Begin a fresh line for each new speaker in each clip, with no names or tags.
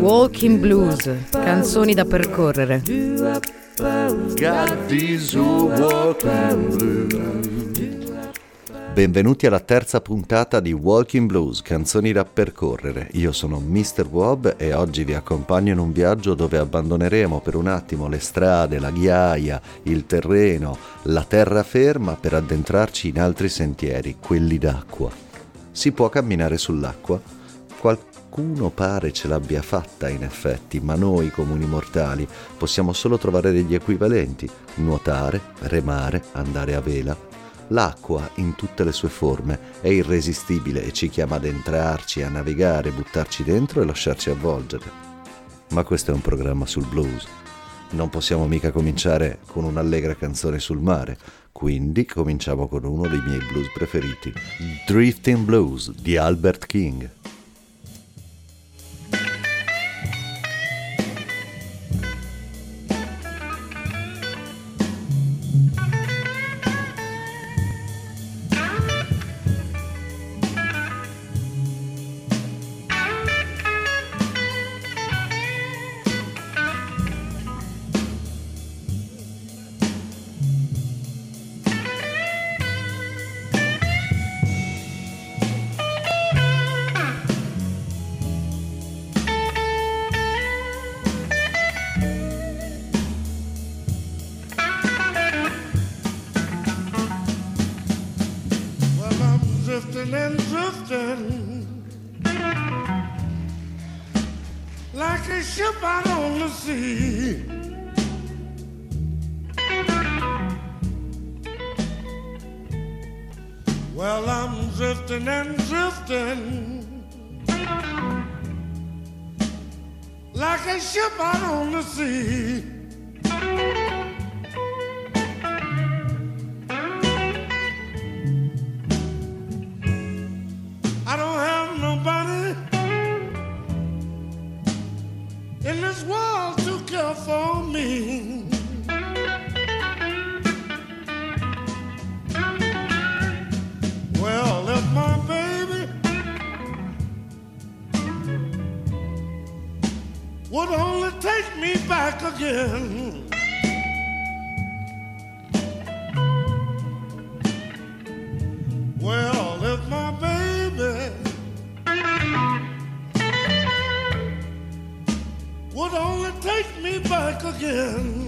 Walking Blues,
canzoni da percorrere.
Benvenuti alla terza puntata di Walking Blues, canzoni da percorrere. Io sono Mr. Wob e oggi vi accompagno in un viaggio dove abbandoneremo per un attimo le strade, la ghiaia, il terreno, la terraferma per addentrarci in altri sentieri, quelli d'acqua. Si può camminare sull'acqua? Qualcuno pare ce l'abbia fatta in effetti, ma noi comuni mortali possiamo solo trovare degli equivalenti, nuotare, remare, andare a vela L'acqua, in tutte le sue forme, è irresistibile e ci chiama ad entrarci, a navigare, buttarci dentro e lasciarci avvolgere. Ma questo è un programma sul blues. Non possiamo mica cominciare con un'allegra canzone sul mare, quindi cominciamo con uno dei miei blues preferiti, Drifting Blues di Albert King.
like a ship out on the sea. Well, I'm drifting and drifting like a ship out on the sea. again.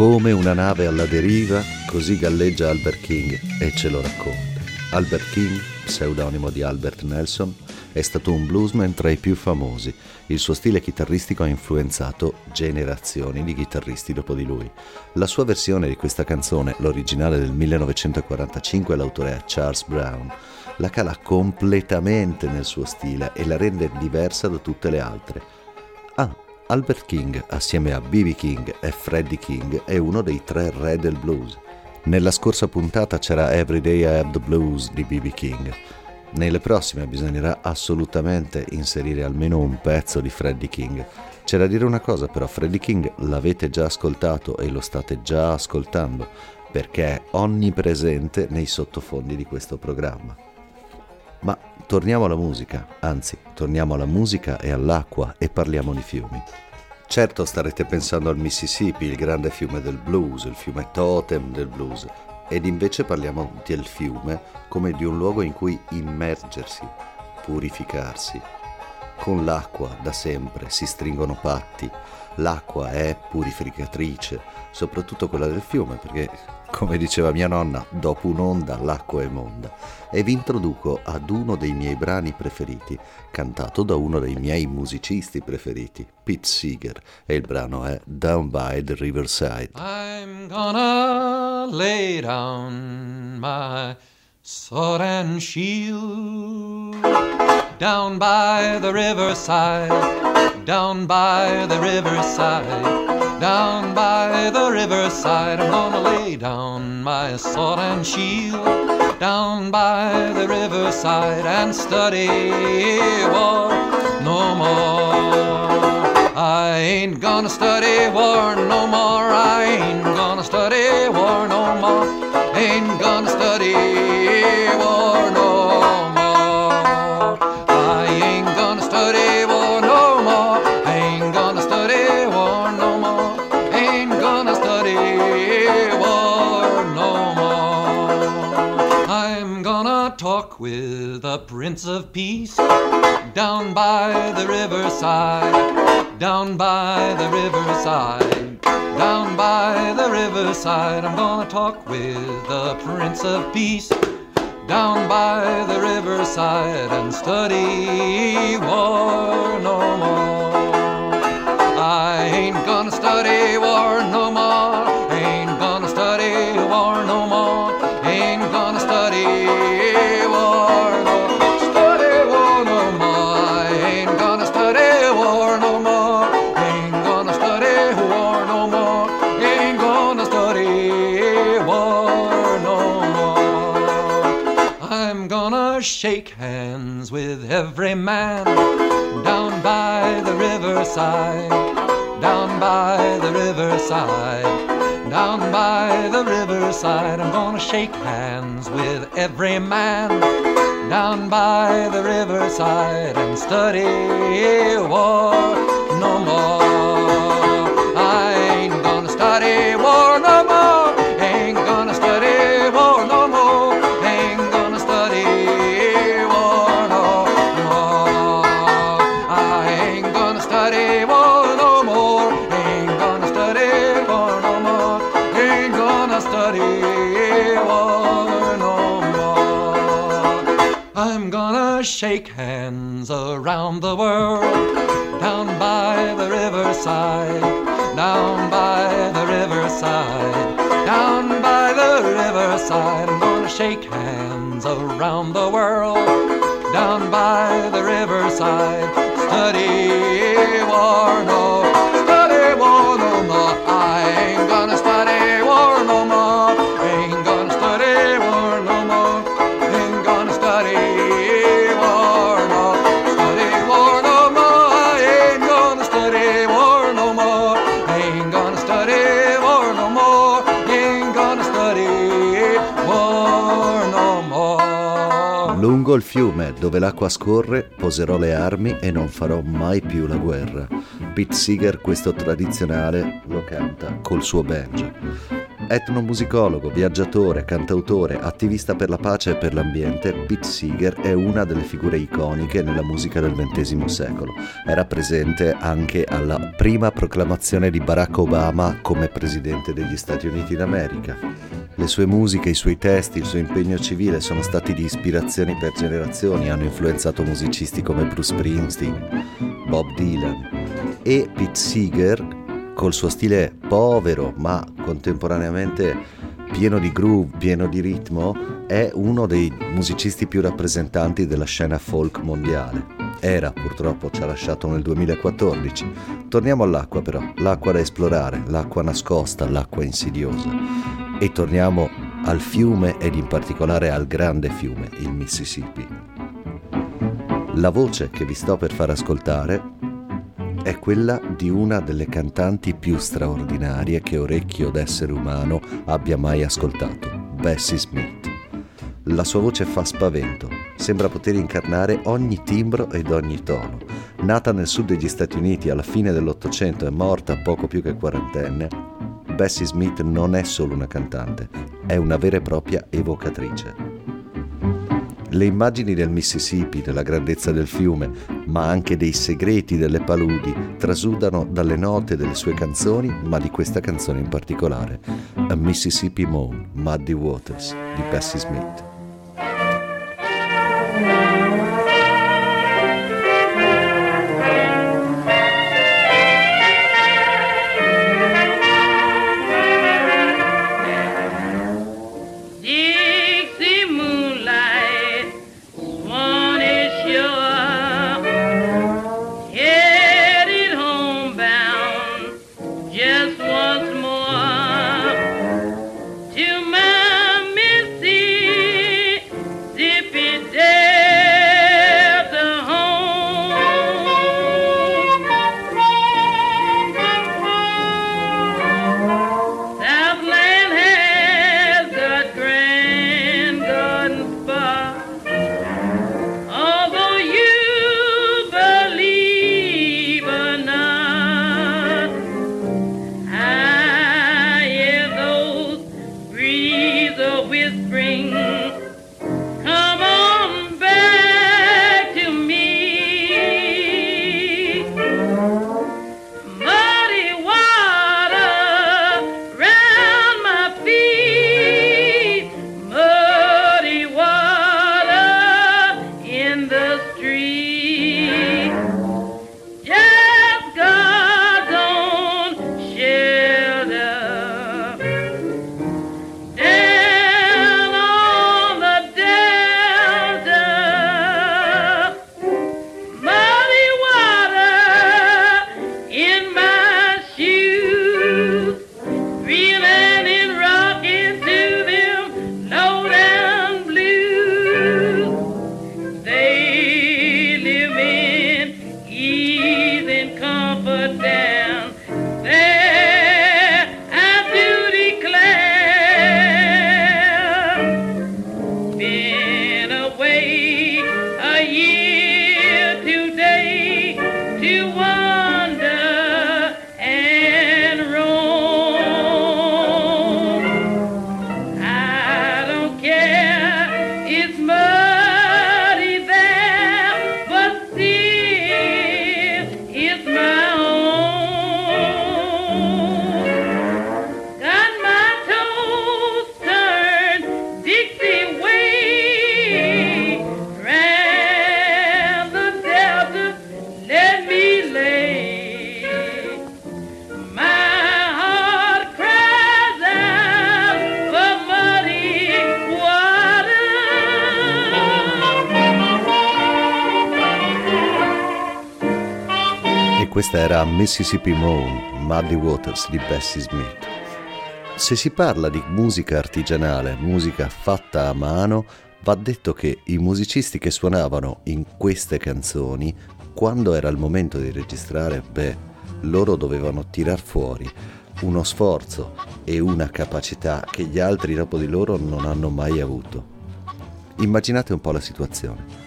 Come una nave alla deriva, così galleggia Albert King e ce lo racconta. Albert King, pseudonimo di Albert Nelson, è stato un bluesman tra i più famosi. Il suo stile chitarristico ha influenzato generazioni di chitarristi dopo di lui. La sua versione di questa canzone, l'originale del 1945, l'autore è Charles Brown, la cala completamente nel suo stile e la rende diversa da tutte le altre. Ah, Albert King, assieme a B.B. King e Freddie King, è uno dei tre re del blues. Nella scorsa puntata c'era Every Day I Have the Blues di B.B. King. Nelle prossime bisognerà assolutamente inserire almeno un pezzo di Freddie King. C'è da dire una cosa però, Freddie King l'avete già ascoltato e lo state già ascoltando perché è onnipresente nei sottofondi di questo programma. Ma torniamo alla musica, anzi, torniamo alla musica e all'acqua e parliamo di fiumi. Certo starete pensando al Mississippi, il grande fiume del blues, il fiume totem del blues, ed invece parliamo del fiume come di un luogo in cui immergersi, purificarsi. Con l'acqua da sempre si stringono patti, l'acqua è purificatrice, soprattutto quella del fiume, perché come diceva mia nonna, dopo un'onda l'acqua è monda. E vi introduco ad uno dei miei brani preferiti, cantato da uno dei miei musicisti preferiti, Pete Seeger, e il brano è Down by the Riverside.
I'm gonna lay down my sword and shield down by the riverside, down by the riverside. Down by the riverside, I'm gonna lay down my sword and shield. Down by the riverside and study war no more. I ain't gonna study war no more. I ain't gonna study war no more. Ain't gonna study Prince of Peace down by the riverside, down by the riverside, down by the riverside. I'm gonna talk with the Prince of Peace down by the riverside and study war no more. I ain't gonna study war down by the riverside. I'm gonna shake hands with every man down by the riverside and study war
il fiume dove l'acqua scorre poserò le armi e non farò mai più la guerra. Pete Seeger questo tradizionale lo canta col suo banjo. Etnomusicologo, viaggiatore, cantautore, attivista per la pace e per l'ambiente, Pete Seeger è una delle figure iconiche nella musica del XX secolo. Era presente anche alla prima proclamazione di Barack Obama come presidente degli Stati Uniti d'America. Le sue musiche, i suoi testi, il suo impegno civile sono stati di ispirazione per generazioni, hanno influenzato musicisti come Bruce Springsteen, Bob Dylan e Pete Seeger, col suo stile povero ma contemporaneamente pieno di groove, pieno di ritmo, è uno dei musicisti più rappresentanti della scena folk mondiale. Era, purtroppo ci ha lasciato nel 2014. Torniamo all'acqua però, l'acqua da esplorare, l'acqua nascosta, l'acqua insidiosa. E torniamo al fiume ed in particolare al grande fiume, il Mississippi. La voce che vi sto per far ascoltare è quella di una delle cantanti più straordinarie che orecchio d'essere umano abbia mai ascoltato, Bessie Smith. La sua voce fa spavento, sembra poter incarnare ogni timbro ed ogni tono. Nata nel sud degli Stati Uniti alla fine dell'Ottocento e morta poco più che quarantenne, Bessie Smith non è solo una cantante, è una vera e propria evocatrice. Le immagini del Mississippi, della grandezza del fiume, ma anche dei segreti delle paludi, trasudano dalle note delle sue canzoni, ma di questa canzone in particolare, A Mississippi Moon, Muddy Waters, di Bessie Smith. Questa era Mississippi Moon, Muddy Waters di Bessie Smith. Se si parla di musica artigianale, musica fatta a mano, va detto che i musicisti che suonavano in queste canzoni, quando era il momento di registrare, beh, loro dovevano tirar fuori uno sforzo e una capacità che gli altri dopo di loro non hanno mai avuto. Immaginate un po' la situazione.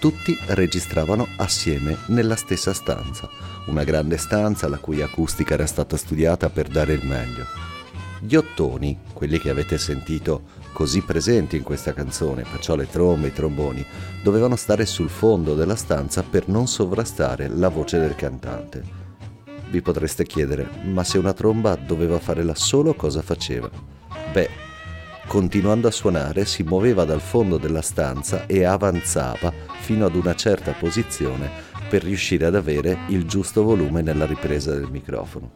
Tutti registravano assieme nella stessa stanza, una grande stanza la cui acustica era stata studiata per dare il meglio. Gli ottoni, quelli che avete sentito così presenti in questa canzone, perciò le trombe, i tromboni, dovevano stare sul fondo della stanza per non sovrastare la voce del cantante. Vi potreste chiedere, ma se una tromba doveva fare là solo cosa faceva? Beh, continuando a suonare si muoveva dal fondo della stanza e avanzava fino ad una certa posizione per riuscire ad avere il giusto volume nella ripresa del microfono.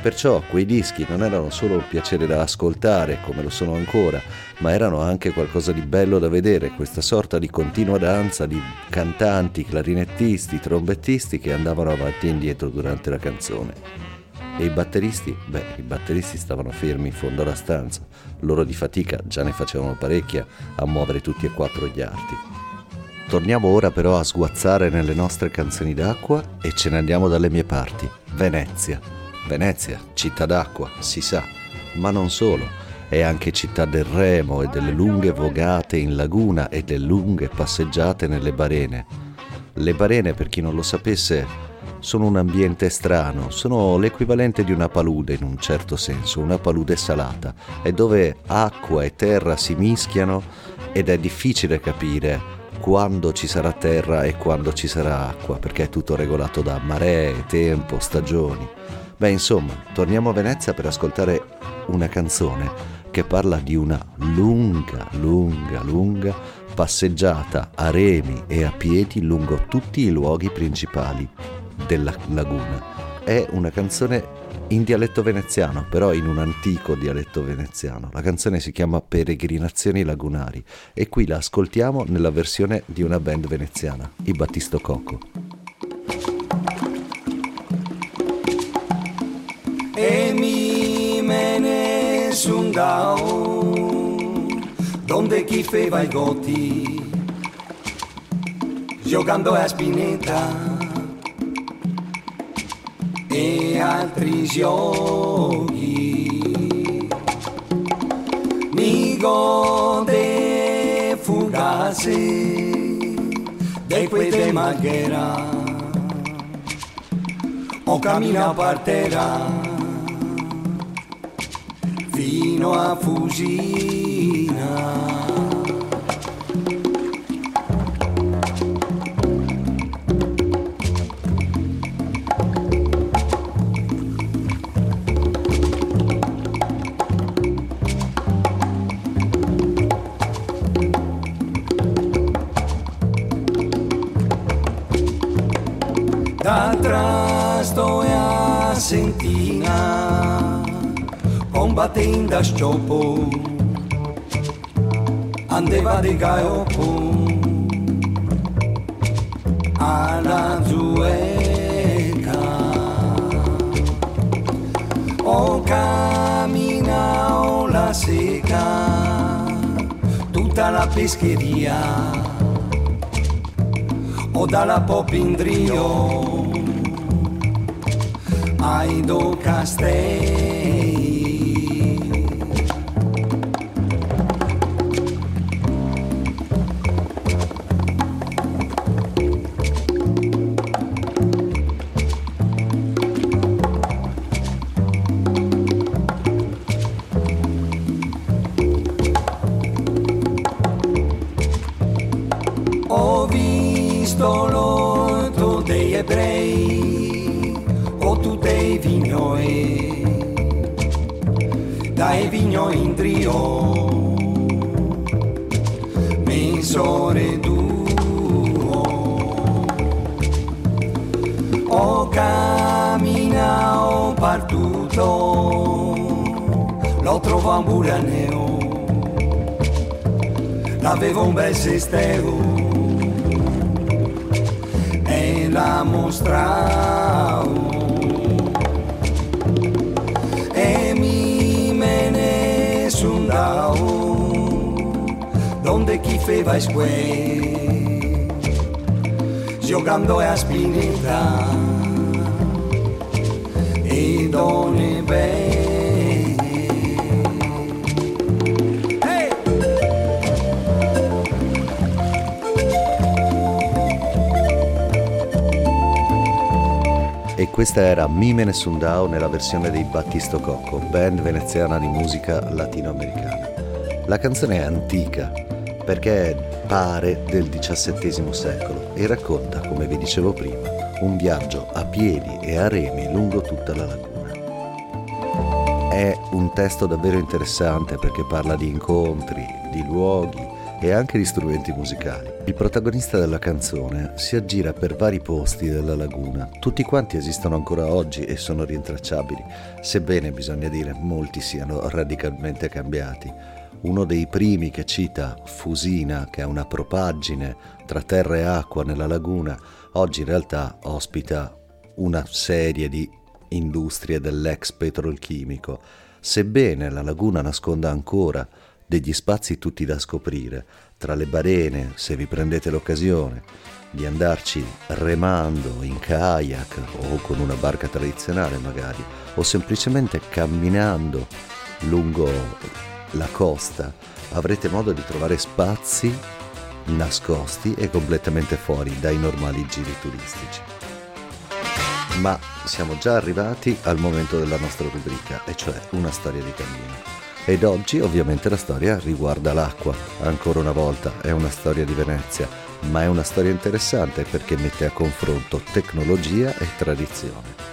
Perciò quei dischi non erano solo un piacere da ascoltare, come lo sono ancora, ma erano anche qualcosa di bello da vedere, questa sorta di continua danza di cantanti, clarinettisti, trombettisti che andavano avanti e indietro durante la canzone. E i batteristi? Beh, i batteristi stavano fermi in fondo alla stanza. Loro di fatica già ne facevano parecchia a muovere tutti e quattro gli arti. Torniamo ora però a sguazzare nelle nostre canzoni d'acqua e ce ne andiamo dalle mie parti. Venezia. Venezia, città d'acqua, si sa, ma non solo. è anche città del remo e delle lunghe vogate in laguna e delle lunghe passeggiate nelle barene. Le barene, per chi non lo sapesse, sono un ambiente strano, sono l'equivalente di una palude in un certo senso, una palude salata, è dove acqua e terra si mischiano ed è difficile capire quando ci sarà terra e quando ci sarà acqua, perché è tutto regolato da maree, tempo, stagioni. Beh, insomma, torniamo a Venezia per ascoltare una canzone che parla di una lunga, lunga, lunga passeggiata a remi e a piedi lungo tutti i luoghi principali della laguna. È una canzone in dialetto veneziano, però in un antico dialetto veneziano. La canzone si chiama Peregrinazioni lagunari e qui la ascoltiamo nella versione di una band veneziana, i Battisto Coco.
E mi mene sundao donde chi feva i goti giocando a spinetta e altri giochi. Mi gode fugace de quei de maghera o cammina per terra fino a Fusina. Combattendo a sciopo andeva di gaiopo alla zueca. O cammina la seca tutta la pescheria. O dalla popindrio ai do castelli. Dai vignoi in trio, misore duo, o cammina o partuto, lo trovo a Buraneo, l'avevo un bel sistero e la mostravo donde chi feva sque giocando a spinetta e donne hey!
E questa era Mimene Sundao nella versione dei Battisto Cocco, band veneziana di musica latinoamericana. La canzone è antica perché pare del XVII secolo e racconta, come vi dicevo prima, un viaggio a piedi e a remi lungo tutta la laguna. È un testo davvero interessante perché parla di incontri, di luoghi, e anche di strumenti musicali. Il protagonista della canzone si aggira per vari posti della laguna. Tutti quanti esistono ancora oggi e sono rintracciabili, sebbene bisogna dire molti siano radicalmente cambiati. Uno dei primi che cita Fusina, che è una propaggine tra terra e acqua nella laguna, oggi in realtà ospita una serie di industrie dell'ex petrolchimico. Sebbene la laguna nasconda ancora degli spazi tutti da scoprire, tra le barene, se vi prendete l'occasione di andarci remando in kayak o con una barca tradizionale magari, o semplicemente camminando lungo la costa avrete modo di trovare spazi nascosti e completamente fuori dai normali giri turistici. Ma siamo già arrivati al momento della nostra rubrica, e cioè una storia di cammino. Ed oggi ovviamente la storia riguarda l'acqua, ancora una volta è una storia di Venezia, ma è una storia interessante perché mette a confronto tecnologia e tradizione.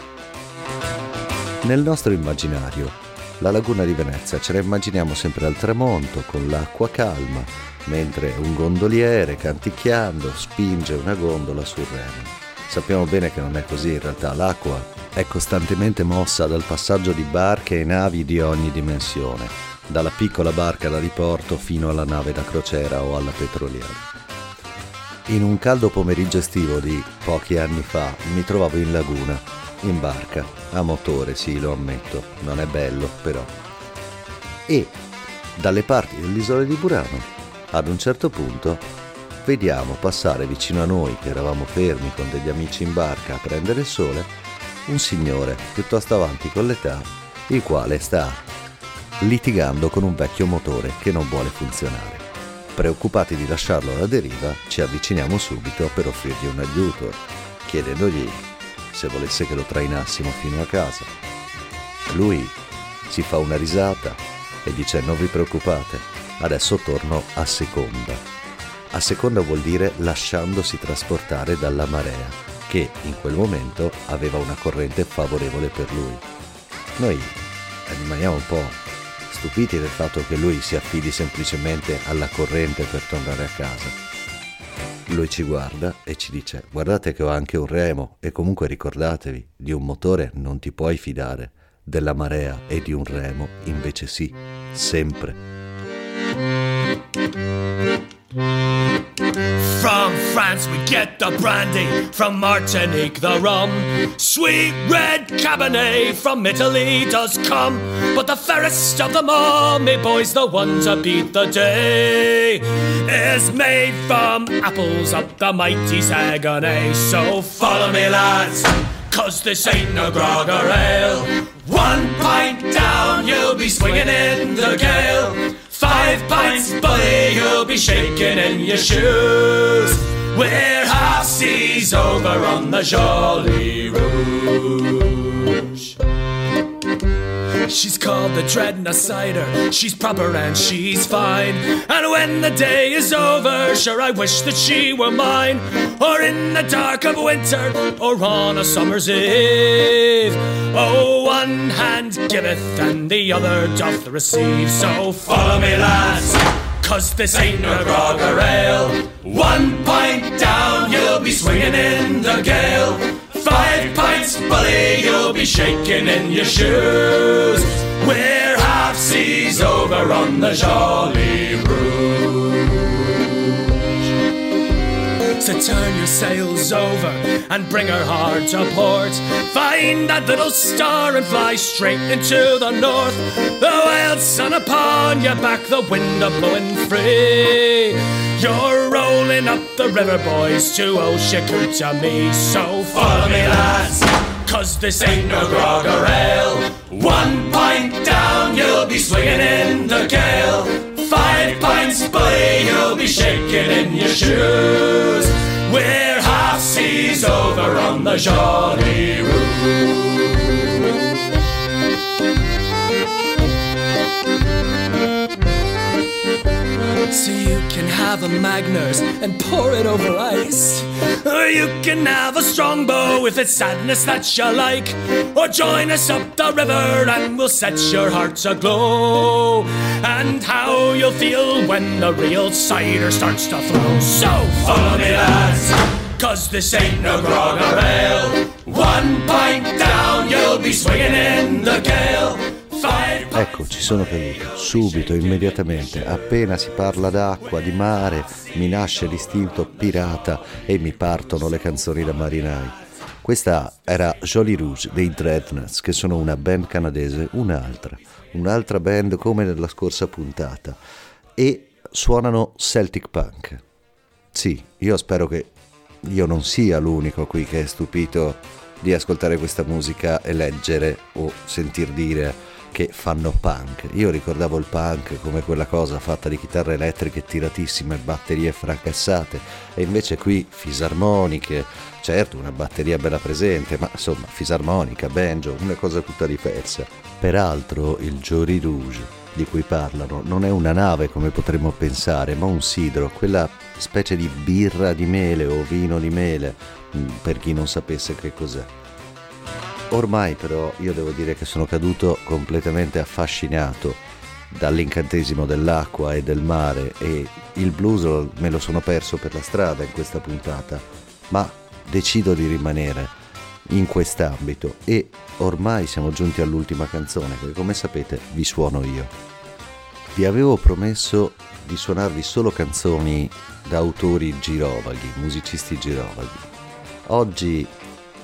Nel nostro immaginario, la laguna di Venezia ce la immaginiamo sempre al tramonto, con l'acqua calma, mentre un gondoliere canticchiando spinge una gondola sul remo. Sappiamo bene che non è così, in realtà l'acqua è costantemente mossa dal passaggio di barche e navi di ogni dimensione, dalla piccola barca da diporto fino alla nave da crociera o alla petroliera. In un caldo pomeriggio estivo di pochi anni fa mi trovavo in laguna, in barca, a motore, sì, lo ammetto, non è bello però. E dalle parti dell'isola di Burano ad un certo punto vediamo passare vicino a noi, che eravamo fermi con degli amici in barca a prendere il sole, un signore piuttosto avanti con l'età, il quale sta litigando con un vecchio motore che non vuole funzionare. Preoccupati di lasciarlo alla deriva, ci avviciniamo subito per offrirgli un aiuto, chiedendogli se volesse che lo trainassimo fino a casa. Lui si fa una risata e dice non vi preoccupate, Adesso torno a seconda. A seconda vuol dire lasciandosi trasportare dalla marea, che in quel momento aveva una corrente favorevole per lui. Noi rimaniamo un po' stupiti del fatto che lui si affidi semplicemente alla corrente per tornare a casa. Lui ci guarda e ci dice guardate che ho anche un remo e comunque ricordatevi, di un motore non ti puoi fidare, della marea e di un remo invece sì, sempre.
France we get the brandy, from Martinique the rum. Sweet red Cabernet from Italy does come. But the fairest of them all, me boys, the one to beat the day, is made from apples of the mighty Saguenay. So follow me, lads, cause this ain't no grog or ale. One pint down, you'll be swinging in the gale. Five pints, buddy, you'll be shaking in your shoes. We're half seas over on the Jolly Rouge. She's called the Dreadnought Cider. She's proper and she's fine. And when the day is over, sure I wish that she were mine. Or in the dark of winter, or on a summer's eve. Oh, one hand giveth and the other doth receive. So follow me, lads. Cause this ain't no grog or ale. One pint down, you'll be swinging in the gale. Five pints, bully, you'll be shaking in your shoes. We're half seas over on the Jolly Rouge. So turn your sails over and bring her hard to port. Find that little star and fly straight into the north. The wild sun upon your back, the wind a blowing free. You're rolling up the river, boys, to Oshikuta So follow me, lads, cause this ain't no grog or ale. One pint down, you'll be swinging in the gale. Five pints, buddy, you'll be shaking in your shoes. We're half seas over on the Jolly Rouge. So you can have a Magners and pour it over ice. Or you can have a strongbow if it's sadness that you like. Or join us up the river and we'll set your hearts aglow. And how you'll feel when the real cider starts to flow. So follow me, lads. Cause this ain't no grog or ale. One pint down, you'll be swinging in the gale.
Ecco, ci sono caduto, subito, immediatamente, appena si parla d'acqua, di mare, mi nasce l'istinto pirata e mi partono le canzoni da marinai. Questa era Jolly Rouge dei Dreadnoughts, che sono una band canadese, un'altra, un'altra band come nella scorsa puntata, e suonano Celtic Punk. Sì, io spero che io non sia l'unico qui che è stupito di ascoltare questa musica e leggere o sentir dire che fanno punk. Io ricordavo il punk come quella cosa fatta di chitarre elettriche tiratissime, batterie fracassate, e invece qui fisarmoniche, certo una batteria bella presente, ma insomma fisarmonica, banjo, una cosa tutta diversa. Peraltro il Jory Rouge di cui parlano non è una nave come potremmo pensare, ma un sidro, quella specie di birra di mele o vino di mele, mm, per chi non sapesse che cos'è. Ormai però io devo dire che sono caduto completamente affascinato dall'incantesimo dell'acqua e del mare e il blues me lo sono perso per la strada in questa puntata, ma decido di rimanere in quest'ambito e ormai siamo giunti all'ultima canzone che come sapete vi suono io. Vi avevo promesso di suonarvi solo canzoni da autori girovaghi, musicisti girovaghi. Oggi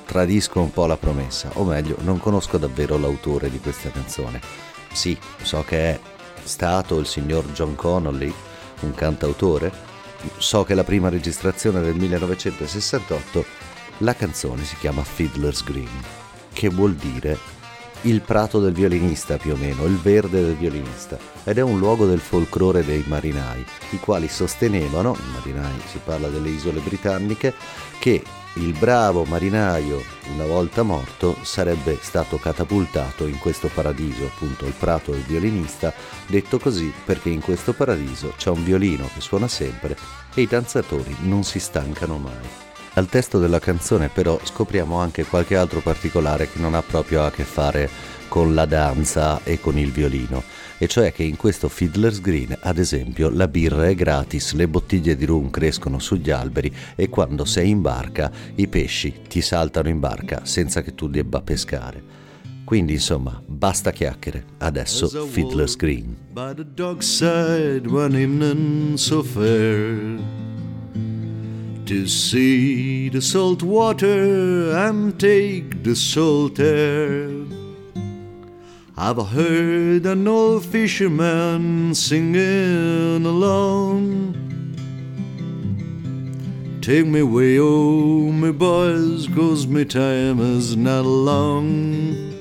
tradisco un po' la promessa, o meglio, non conosco davvero l'autore di questa canzone. Sì, so che è stato il signor John Connolly, un cantautore. So che la prima registrazione del 1968, la canzone si chiama Fiddler's Green, che vuol dire il prato del violinista più o meno, il verde del violinista, ed è un luogo del folklore dei marinai, i quali sostenevano, i marinai si parla delle isole britanniche, che il bravo marinaio, una volta morto, sarebbe stato catapultato in questo paradiso, appunto il prato del violinista, detto così perché in questo paradiso c'è un violino che suona sempre e i danzatori non si stancano mai. Al testo della canzone però scopriamo anche qualche altro particolare che non ha proprio a che fare con la danza e con il violino e cioè che in questo Fiddler's Green, ad esempio, la birra è gratis, le bottiglie di rum crescono sugli alberi e quando sei in barca i pesci ti saltano in barca senza che tu debba pescare. Quindi insomma, basta chiacchiere. Adesso Fiddler's Green.
By the dockside one evening so fair To see the salt water and take the salt air I've heard an old fisherman singing along. Take me way, oh, me boys, cause me time is not long.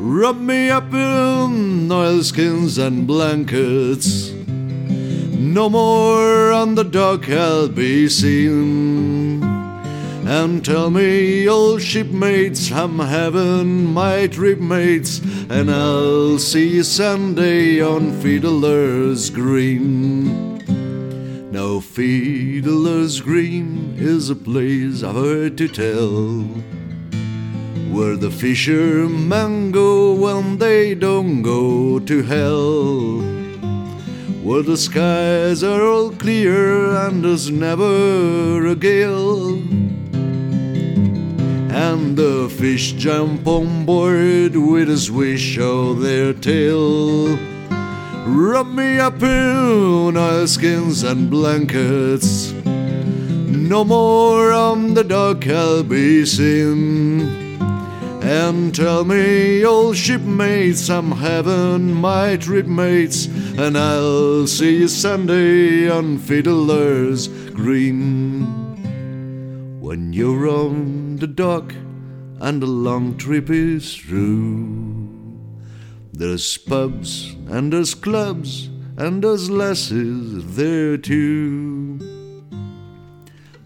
Rub me up in oilskins and blankets. No more on the dock I'll be seen. And tell me, old shipmates, I'm having my trip mates, and I'll see you Sunday on Fiddler's Green. Now, Fiddler's Green is a place I've heard to tell, where the fishermen go when they don't go to hell. Where the skies are all clear and there's never a gale and the fish jump on board with a swish of their tail. Rub me up in oilskins and blankets. No more on the dock I'll be seen. And tell me, old shipmates, I'm having my trip mates, and I'll see you Sunday on Fiddler's Green. When you're on the dock and the long trip is through, there's pubs and there's clubs and there's lasses there too.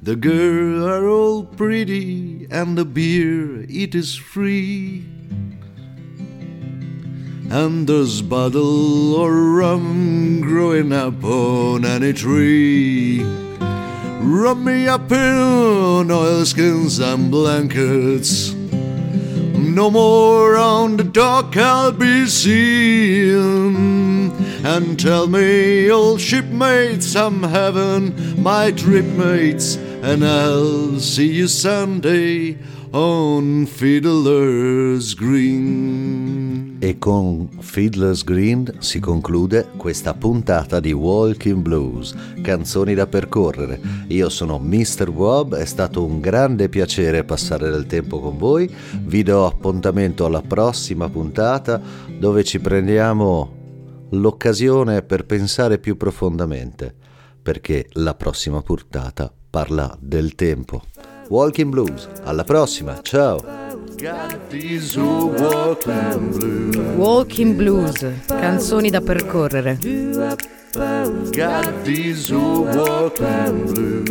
The girls are all pretty and the beer it is free. And there's bottle or rum growing up on any tree. Rub me up in oilskins and blankets. No more on the dock I'll be seeing. And tell me, old shipmates, I'm having my trip mates. And I'll see you Sunday on Fiddler's Green.
E con Fiddler's Green si conclude questa puntata di Walking Blues, canzoni da percorrere. Io sono Mr. Wob, è stato un grande piacere passare del tempo con voi. Vi do appuntamento alla prossima puntata dove ci prendiamo l'occasione per pensare più profondamente, perché la prossima puntata parla del tempo. Walking Blues, alla prossima, ciao!
Walking blues, canzoni da percorrere.
Got these walking blues.